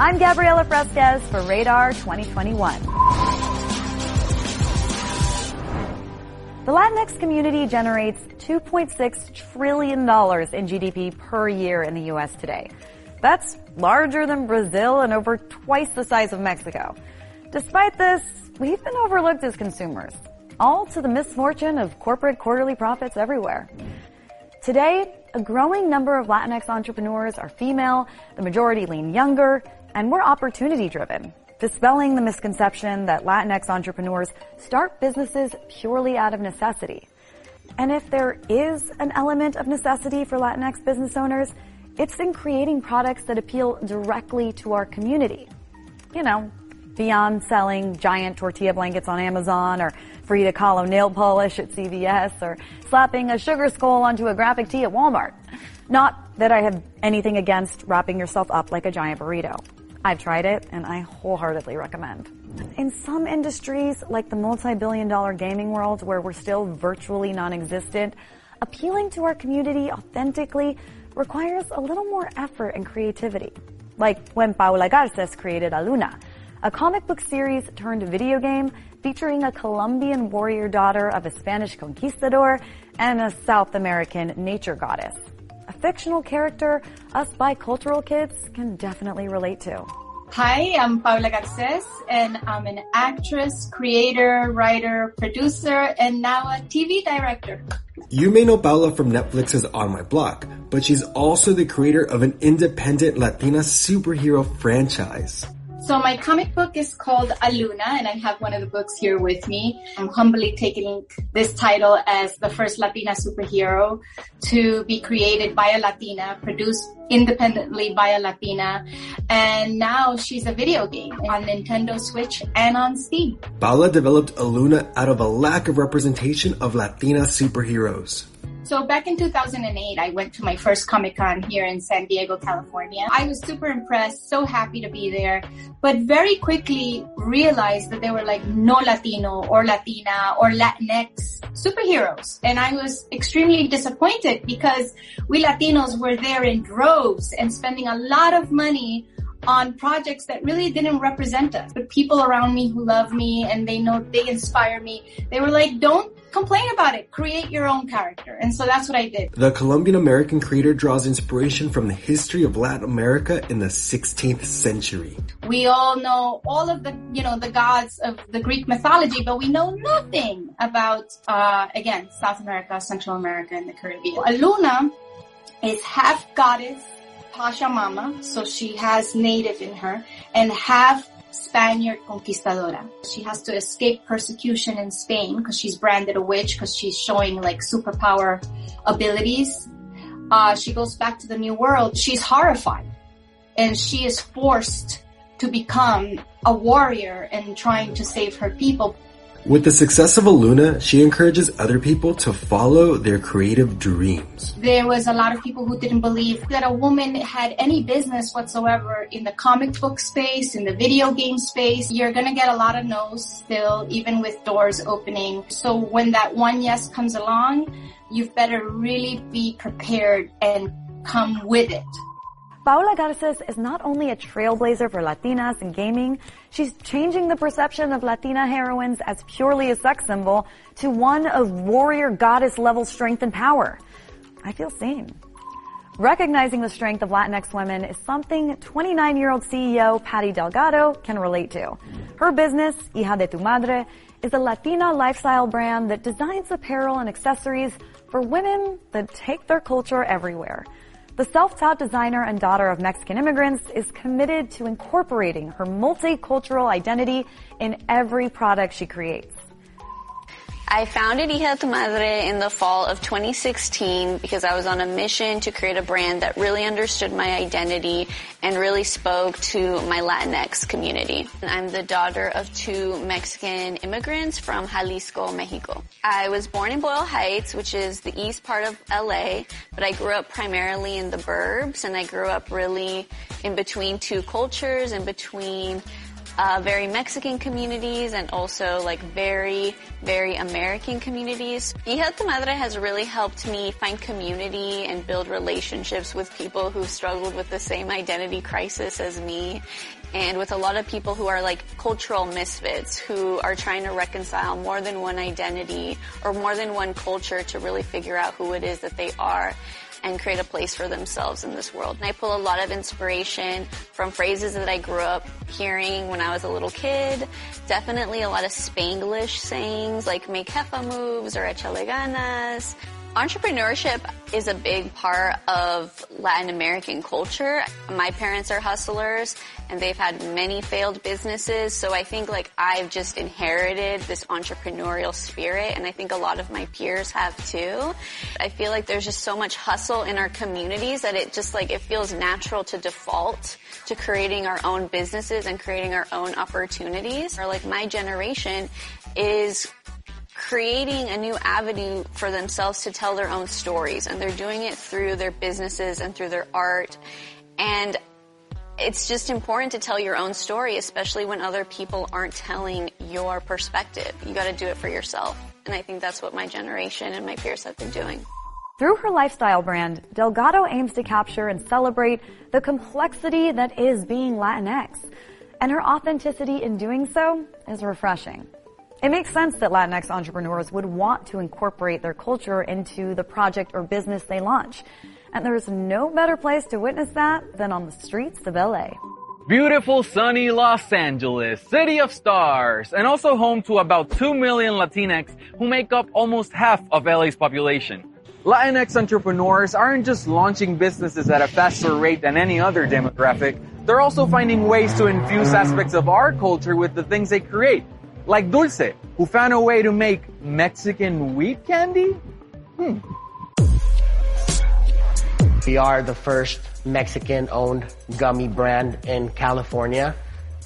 I'm Gabriela Fresquez for Radar 2021. The Latinx community generates $2.6 trillion in GDP per year in the U.S. today. That's larger than Brazil and over twice the size of Mexico. Despite this, we've been overlooked as consumers, all to the misfortune of corporate quarterly profits everywhere. Today, a growing number of Latinx entrepreneurs are female, the majority lean younger, and we're opportunity driven dispelling the misconception that Latinx entrepreneurs start businesses purely out of necessity. And if there is an element of necessity for Latinx business owners, it's in creating products that appeal directly to our community. You know, beyond selling giant tortilla blankets on Amazon or Frida Kahlo nail polish at CVS or slapping a sugar skull onto a graphic tee at Walmart. Not that I have anything against wrapping yourself up like a giant burrito. I've tried it and I wholeheartedly recommend. In some industries, like the multi-billion dollar gaming world where we're still virtually non-existent, appealing to our community authentically requires a little more effort and creativity. Like when Paula Garces created Aluna, a comic book series turned video game featuring a Colombian warrior daughter of a Spanish conquistador and a South American nature goddess a fictional character us bicultural kids can definitely relate to. Hi, I'm Paula Garces, and I'm an actress, creator, writer, producer, and now a TV director. You may know Paula from Netflix's On My Block, but she's also the creator of an independent Latina superhero franchise. So my comic book is called Aluna and I have one of the books here with me. I'm humbly taking this title as the first Latina superhero to be created by a Latina, produced independently by a Latina. And now she's a video game on Nintendo Switch and on Steam. Paula developed Aluna out of a lack of representation of Latina superheroes. So back in 2008, I went to my first Comic Con here in San Diego, California. I was super impressed, so happy to be there, but very quickly realized that there were like no Latino or Latina or Latinx superheroes. And I was extremely disappointed because we Latinos were there in droves and spending a lot of money on projects that really didn't represent us. The people around me who love me and they know they inspire me, they were like, don't complain about it. Create your own character. And so that's what I did. The Colombian American creator draws inspiration from the history of Latin America in the 16th century. We all know all of the, you know, the gods of the Greek mythology, but we know nothing about, uh, again, South America, Central America, and the Caribbean. Aluna is half goddess, Pachamama, so she has native in her, and half Spaniard conquistadora. She has to escape persecution in Spain because she's branded a witch because she's showing like superpower abilities. Uh, she goes back to the new world. She's horrified and she is forced to become a warrior and trying to save her people. With the success of Aluna, she encourages other people to follow their creative dreams. There was a lot of people who didn't believe that a woman had any business whatsoever in the comic book space, in the video game space. You're gonna get a lot of no's still, even with doors opening. So when that one yes comes along, you've better really be prepared and come with it. Paula Garces is not only a trailblazer for Latinas in gaming, she's changing the perception of Latina heroines as purely a sex symbol to one of warrior goddess level strength and power. I feel seen. Recognizing the strength of Latinx women is something 29 year old CEO Patty Delgado can relate to. Her business, Hija de tu Madre, is a Latina lifestyle brand that designs apparel and accessories for women that take their culture everywhere. The self-taught designer and daughter of Mexican immigrants is committed to incorporating her multicultural identity in every product she creates. I founded Hija tu Madre in the fall of 2016 because I was on a mission to create a brand that really understood my identity and really spoke to my Latinx community. I'm the daughter of two Mexican immigrants from Jalisco, Mexico. I was born in Boyle Heights, which is the east part of LA, but I grew up primarily in the burbs and I grew up really in between two cultures, in between uh, very Mexican communities and also like very, very American communities. Hija Tu Madre has really helped me find community and build relationships with people who struggled with the same identity crisis as me and with a lot of people who are like cultural misfits who are trying to reconcile more than one identity or more than one culture to really figure out who it is that they are and create a place for themselves in this world. And I pull a lot of inspiration from phrases that I grew up hearing when I was a little kid. Definitely a lot of Spanglish sayings like make jefa moves or echale ganas. Entrepreneurship is a big part of Latin American culture. My parents are hustlers and they've had many failed businesses. So I think like I've just inherited this entrepreneurial spirit and I think a lot of my peers have too. I feel like there's just so much hustle in our communities that it just like, it feels natural to default to creating our own businesses and creating our own opportunities. Or like my generation is creating a new avenue for themselves to tell their own stories. And they're doing it through their businesses and through their art. And it's just important to tell your own story especially when other people aren't telling your perspective. You got to do it for yourself. And i think that's what my generation and my peers have been doing. Through her lifestyle brand, Delgado aims to capture and celebrate the complexity that is being Latinx. And her authenticity in doing so is refreshing. It makes sense that Latinx entrepreneurs would want to incorporate their culture into the project or business they launch. And there's no better place to witness that than on the streets of LA. Beautiful sunny Los Angeles, city of stars, and also home to about 2 million Latinx who make up almost half of LA's population. Latinx entrepreneurs aren't just launching businesses at a faster rate than any other demographic, they're also finding ways to infuse aspects of our culture with the things they create like Dulce, who found a way to make Mexican wheat candy? Hmm. We are the first Mexican-owned gummy brand in California.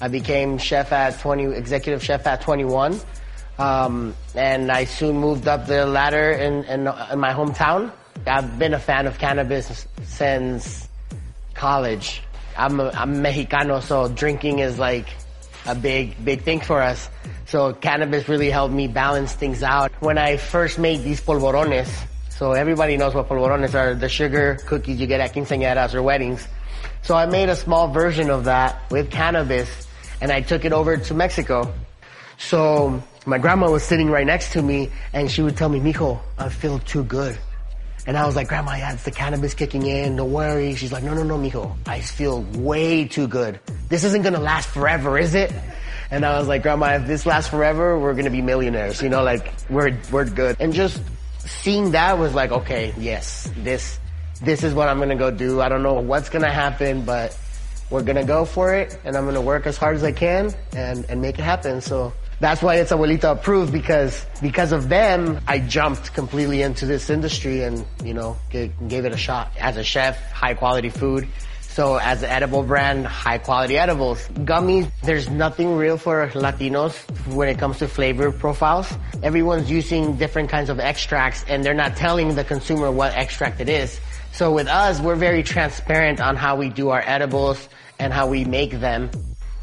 I became chef at 20, executive chef at 21. Um, and I soon moved up the ladder in, in, in my hometown. I've been a fan of cannabis since college. I'm, a, I'm Mexicano, so drinking is like a big, big thing for us. So cannabis really helped me balance things out. When I first made these polvorones, so everybody knows what polvorones are, the sugar cookies you get at quinceañeras or weddings. So I made a small version of that with cannabis and I took it over to Mexico. So my grandma was sitting right next to me and she would tell me, Mijo, I feel too good. And I was like, Grandma, yeah, it's the cannabis kicking in. Don't worry. She's like, no, no, no, mijo. I feel way too good. This isn't gonna last forever, is it? And I was like, Grandma, if this lasts forever, we're gonna be millionaires. You know, like we're we're good. And just seeing that was like, okay, yes, this this is what I'm gonna go do. I don't know what's gonna happen, but we're gonna go for it, and I'm gonna work as hard as I can and and make it happen. So that's why it's Abuelita approved because because of them, I jumped completely into this industry and you know gave, gave it a shot. As a chef, high quality food. So as an edible brand, high quality edibles. Gummies, there's nothing real for Latinos when it comes to flavor profiles. Everyone's using different kinds of extracts and they're not telling the consumer what extract it is. So with us, we're very transparent on how we do our edibles and how we make them.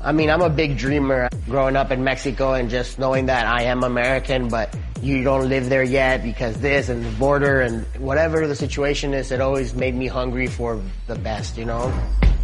I mean, I'm a big dreamer growing up in Mexico and just knowing that I am American, but you don't live there yet because this and the border and whatever the situation is, it always made me hungry for the best, you know?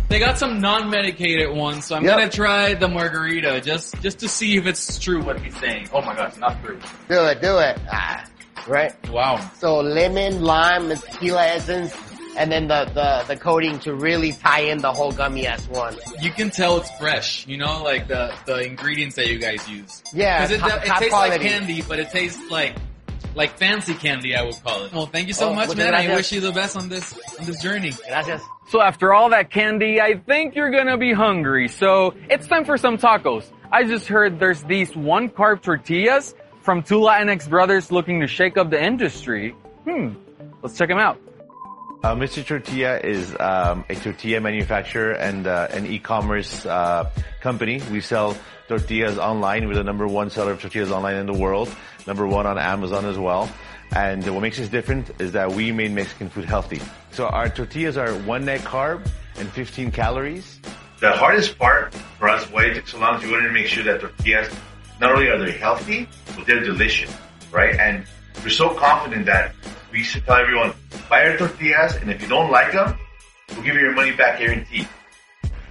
They got some non-medicated ones, so I'm Yep. gonna try the margarita just just to see if it's true what he's saying. Oh my gosh, not true. Do it, do it. Ah, right? Wow. So lemon, lime, tequila essence, and then the, the, the coating to really tie in the whole gummy as one. You can tell it's fresh, you know, like the the ingredients that you guys use. Yeah, because it, top- it top tastes quality. like candy, but it tastes like like fancy candy, I would call it. Well, thank you so Oh, much, muchas man. I wish you the best on this on this journey. Gracias. So after all that candy, I think you're gonna be hungry. So it's time for some tacos. I just heard there's these one carb tortillas from two Latinx brothers looking to shake up the industry. Hmm. Let's check them out. Uh, Mr. Tortilla is um, a tortilla manufacturer and uh, an e-commerce uh, company. We sell tortillas online. We're the number one seller of tortillas online in the world. Number one on Amazon as well. And what makes us different is that we made Mexican food healthy. So our tortillas are one net carb and 15 calories. The hardest part for us, why it took so long is we wanted to make sure that tortillas, not only are they healthy, but they're delicious, right? And we're so confident that we should tell everyone, buy our tortillas, and if you don't like them, we'll give you your money back guaranteed.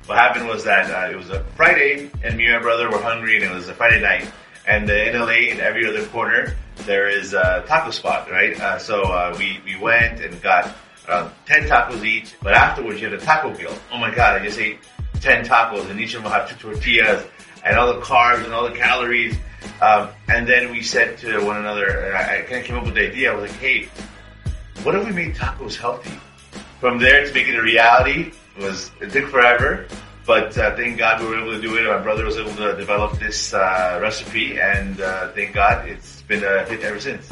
What happened was that uh, it was a Friday, and me and my brother were hungry, and it was a Friday night. And uh, in LA, in every other corner, there is a taco spot, right? Uh, so uh, we we went and got around ten tacos each. But afterwards, you had a taco bill. Oh my god! I just ate ten tacos, and each of them have two tortillas and all the carbs and all the calories. Um, and then we said to one another, I, I kind of came up with the idea. I was like, hey, what if we made tacos healthy? From there to make it a reality was it took forever, but uh, thank God we were able to do it. My brother was able to develop this uh, recipe, and uh, thank God it's been a hit ever since.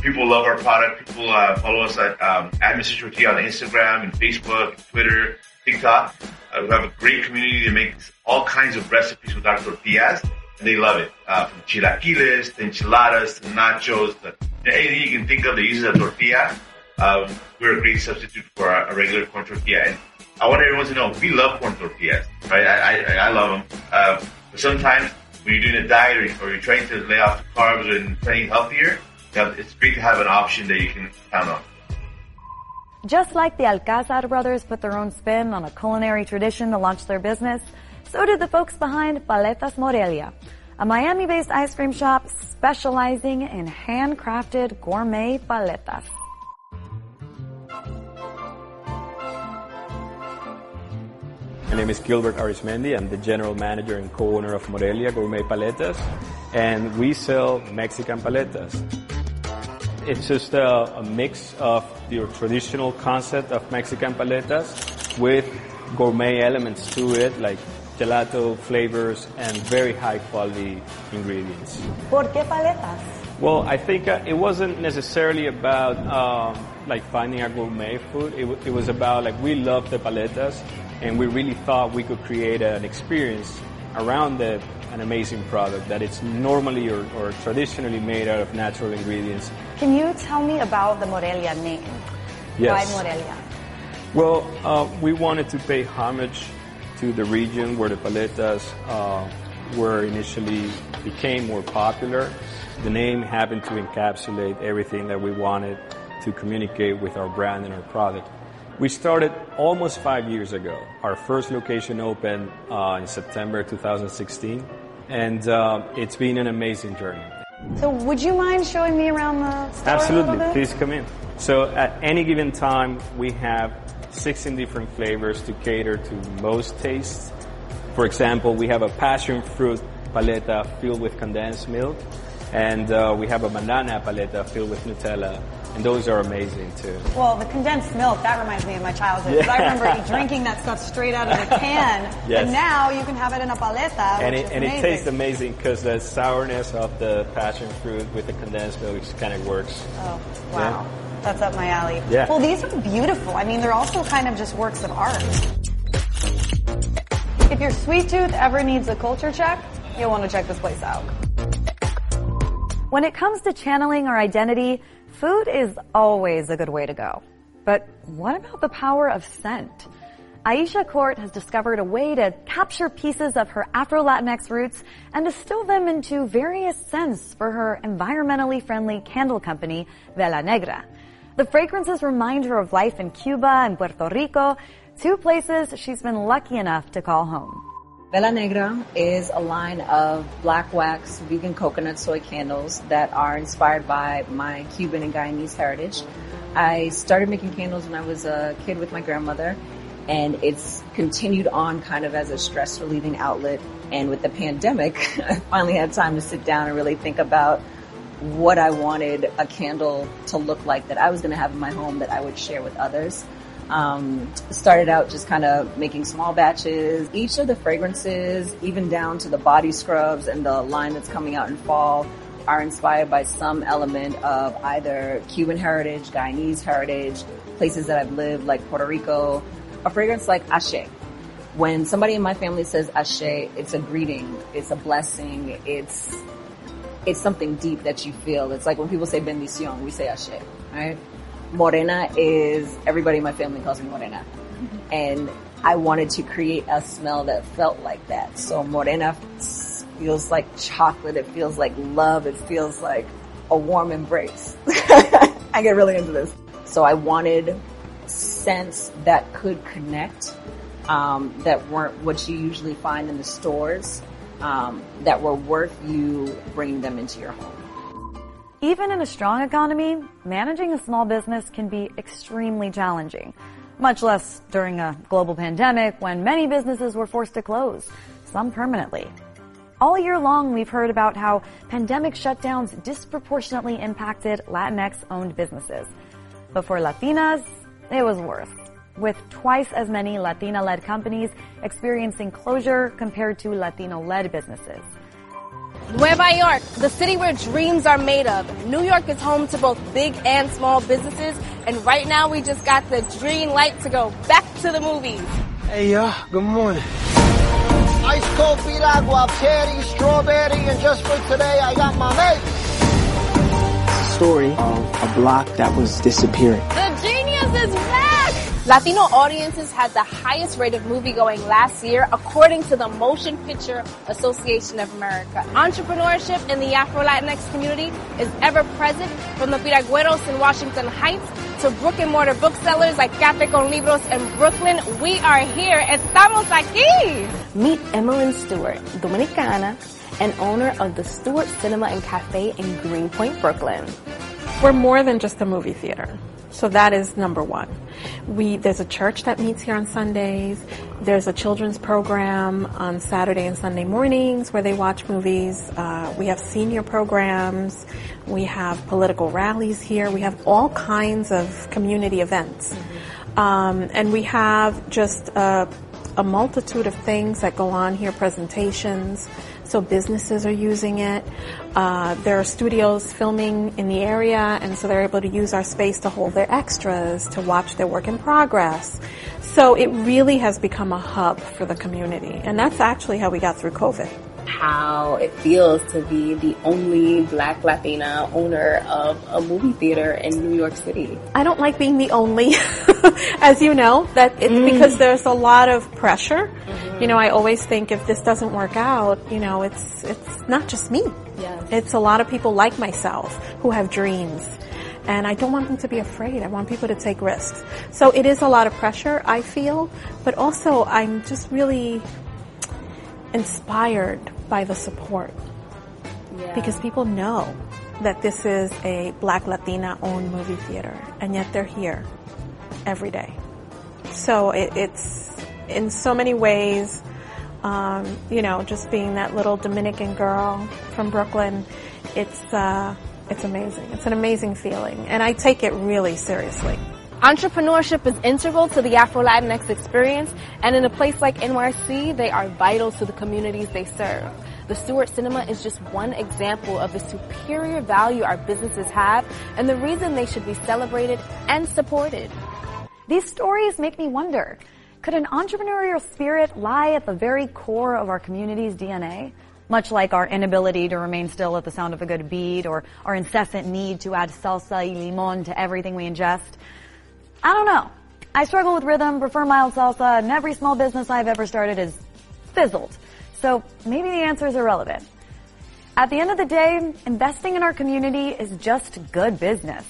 People love our product. People uh, follow us at um, Mr. On Instagram and Facebook, Twitter, TikTok. Uh, we have a great community that makes all kinds of recipes with our tortillas, they love it. Uh, from chilaquiles, to enchiladas, to nachos, to anything you can think of that uses a tortilla. Um, we're a great substitute for a, regular corn tortilla. And I want everyone to know we love corn tortillas, right? I, I, I love them. Uh, but sometimes when you're doing a diet or, you're trying to lay off the carbs and trying healthier, it's great to have an option that you can count on. Just like the Alcázar brothers put their own spin on a culinary tradition to launch their business, so did the folks behind Paletas Morelia, a Miami-based ice cream shop specializing in handcrafted gourmet paletas. My name is Gilbert Arismendi. I'm the general manager and co-owner of Morelia Gourmet Paletas, and we sell Mexican paletas. It's just a, a mix of your traditional concept of Mexican paletas with gourmet elements to it, like gelato flavors and very high quality ingredients. ¿Por qué paletas? Well, I think uh, it wasn't necessarily about um, like finding a gourmet food. It, w- it was about like we love the paletas, and we really thought we could create an experience around the, an amazing product that it's normally or, or traditionally made out of natural ingredients. Can you tell me about the Morelia name? Yes. Why Morelia? Well, uh, we wanted to pay homage to the region where the paletas uh, were initially became more popular. The name happened to encapsulate everything that we wanted to communicate with our brand and our product. We started almost five years ago. Our first location opened uh, in September 2016, and uh, it's been an amazing journey. So would you mind showing me around the store Absolutely. Please come in. So at any given time, we have 16 different flavors to cater to most tastes. For example, we have a passion fruit paleta filled with condensed milk, and uh, we have a banana paleta filled with Nutella, and those are amazing too. Well, the condensed milk, that reminds me of my childhood. 'cause I remember drinking that stuff straight out of the can. Yes. And now you can have it in a paleta, And it, and it tastes amazing because the sourness of the passion fruit with the condensed milk kind of works. Oh, wow. That's up my alley. Yeah. Well, these are beautiful. I mean, they're also kind of just works of art. If your sweet tooth ever needs a culture check, you'll want to check this place out. When it comes to channeling our identity, food is always a good way to go. But what about the power of scent? Aisha Court has discovered a way to capture pieces of her Afro-Latinx roots and distill them into various scents for her environmentally friendly candle company, Vela Negra. The fragrances remind her of life in Cuba and Puerto Rico, two places she's been lucky enough to call home. Vela Negra is a line of black wax vegan coconut soy candles that are inspired by my Cuban and Guyanese heritage. I started making candles when I was a kid with my grandmother and it's continued on kind of as a stress relieving outlet. And with the pandemic, I finally had time to sit down and really think about what I wanted a candle to look like that I was going to have in my home that I would share with others. Um, started out just kind of making small batches. Each of the fragrances, even down to the body scrubs and the line that's coming out in fall, are inspired by some element of either Cuban heritage, Guyanese heritage, places that I've lived like Puerto Rico. A fragrance like Ashe. When somebody in my family says Ashe, it's a greeting, it's a blessing, it's it's something deep that you feel. It's like when people say bendición, we say Ashe, right? Morena is, everybody in my family calls me Morena. And I wanted to create a smell that felt like that. So Morena feels like chocolate. It feels like love. It feels like a warm embrace. I get really into this. So I wanted scents that could connect, um, that weren't what you usually find in the stores, um, that were worth you bringing them into your home. Even in a strong economy, managing a small business can be extremely challenging, much less during a global pandemic when many businesses were forced to close, some permanently. All year long, we've heard about how pandemic shutdowns disproportionately impacted Latinx owned businesses. But for Latinas, it was worse, with twice as many Latina led companies experiencing closure compared to Latino led businesses. Nueva York, the city where dreams are made of. New York is home to both big and small businesses, and right now we just got the green light to go back to the movies. Hey, y'all, good morning. Ice cold piragua, cherry, strawberry, and just for today, I got my mate. Story of a block that was disappearing. The genius is back! Latino audiences had the highest rate of movie going last year, according to the Motion Picture Association of America. Entrepreneurship in the Afro Latinx community is ever present, from the Piragüeros in Washington Heights to brick and mortar booksellers like Cafe con Libros in Brooklyn. We are here. Estamos aquí. Meet Emmeline Stewart, Dominicana, and owner of the Stewart Cinema and Cafe in Greenpoint, Brooklyn. We're more than just a movie theater. So that is number one. We, there's a church that meets here on Sundays. There's a children's program on Saturday and Sunday mornings where they watch movies. Uh, we have senior programs. We have political rallies here. We have all kinds of community events. Mm-hmm. Um, and we have just a, a multitude of things that go on here, presentations so businesses are using it. Uh, there are studios filming in the area, and so they're able to use our space to hold their extras, to watch their work in progress. So it really has become a hub for the community, and that's actually how we got through COVID how it feels to be the only black Latina owner of a movie theater in New York City. I don't like being the only, as you know, that it's mm. because there's a lot of pressure. Mm-hmm. You know, I always think if this doesn't work out, you know, it's, it's not just me. Yes. It's a lot of people like myself who have dreams. And I don't want them to be afraid. I want people to take risks. So it is a lot of pressure, I feel, but also I'm just really inspired by the support. Yeah. Because people know that this is a black Latina owned movie theater and yet they're here every day. So it, it's in so many ways, um, you know, just being that little Dominican girl from Brooklyn, it's, uh, it's amazing. It's an amazing feeling. And I take it really seriously. Entrepreneurship is integral to the Afro Latinx experience, and in a place like NYC, they are vital to the communities they serve. The Stewart Cinema is just one example of the superior value our businesses have and the reason they should be celebrated and supported. These stories make me wonder, could an entrepreneurial spirit lie at the very core of our community's DNA? Much like our inability to remain still at the sound of a good beat or our incessant need to add salsa y limon to everything we ingest. I don't know. I struggle with rhythm, prefer mild salsa, and every small business I've ever started is fizzled. So maybe the answer is irrelevant. At the end of the day, investing in our community is just good business.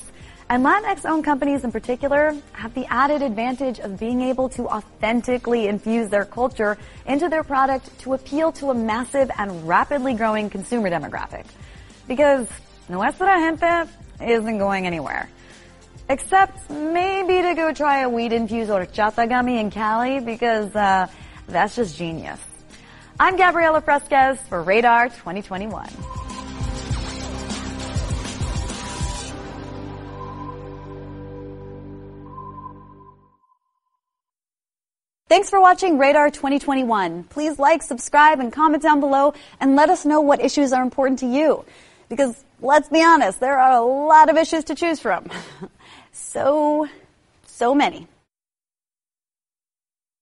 And Latinx owned companies in particular have the added advantage of being able to authentically infuse their culture into their product to appeal to a massive and rapidly growing consumer demographic. Because Nuestra Gente isn't going anywhere. Except maybe to go try a weed infused horchata gummy in Cali because uh, that's just genius. I'm Gabriela Fresquez for Radar 2021. Thanks for watching Radar 2021. Please like, subscribe, and comment down below and let us know what issues are important to you. Because let's be honest, there are a lot of issues to choose from. so, so many.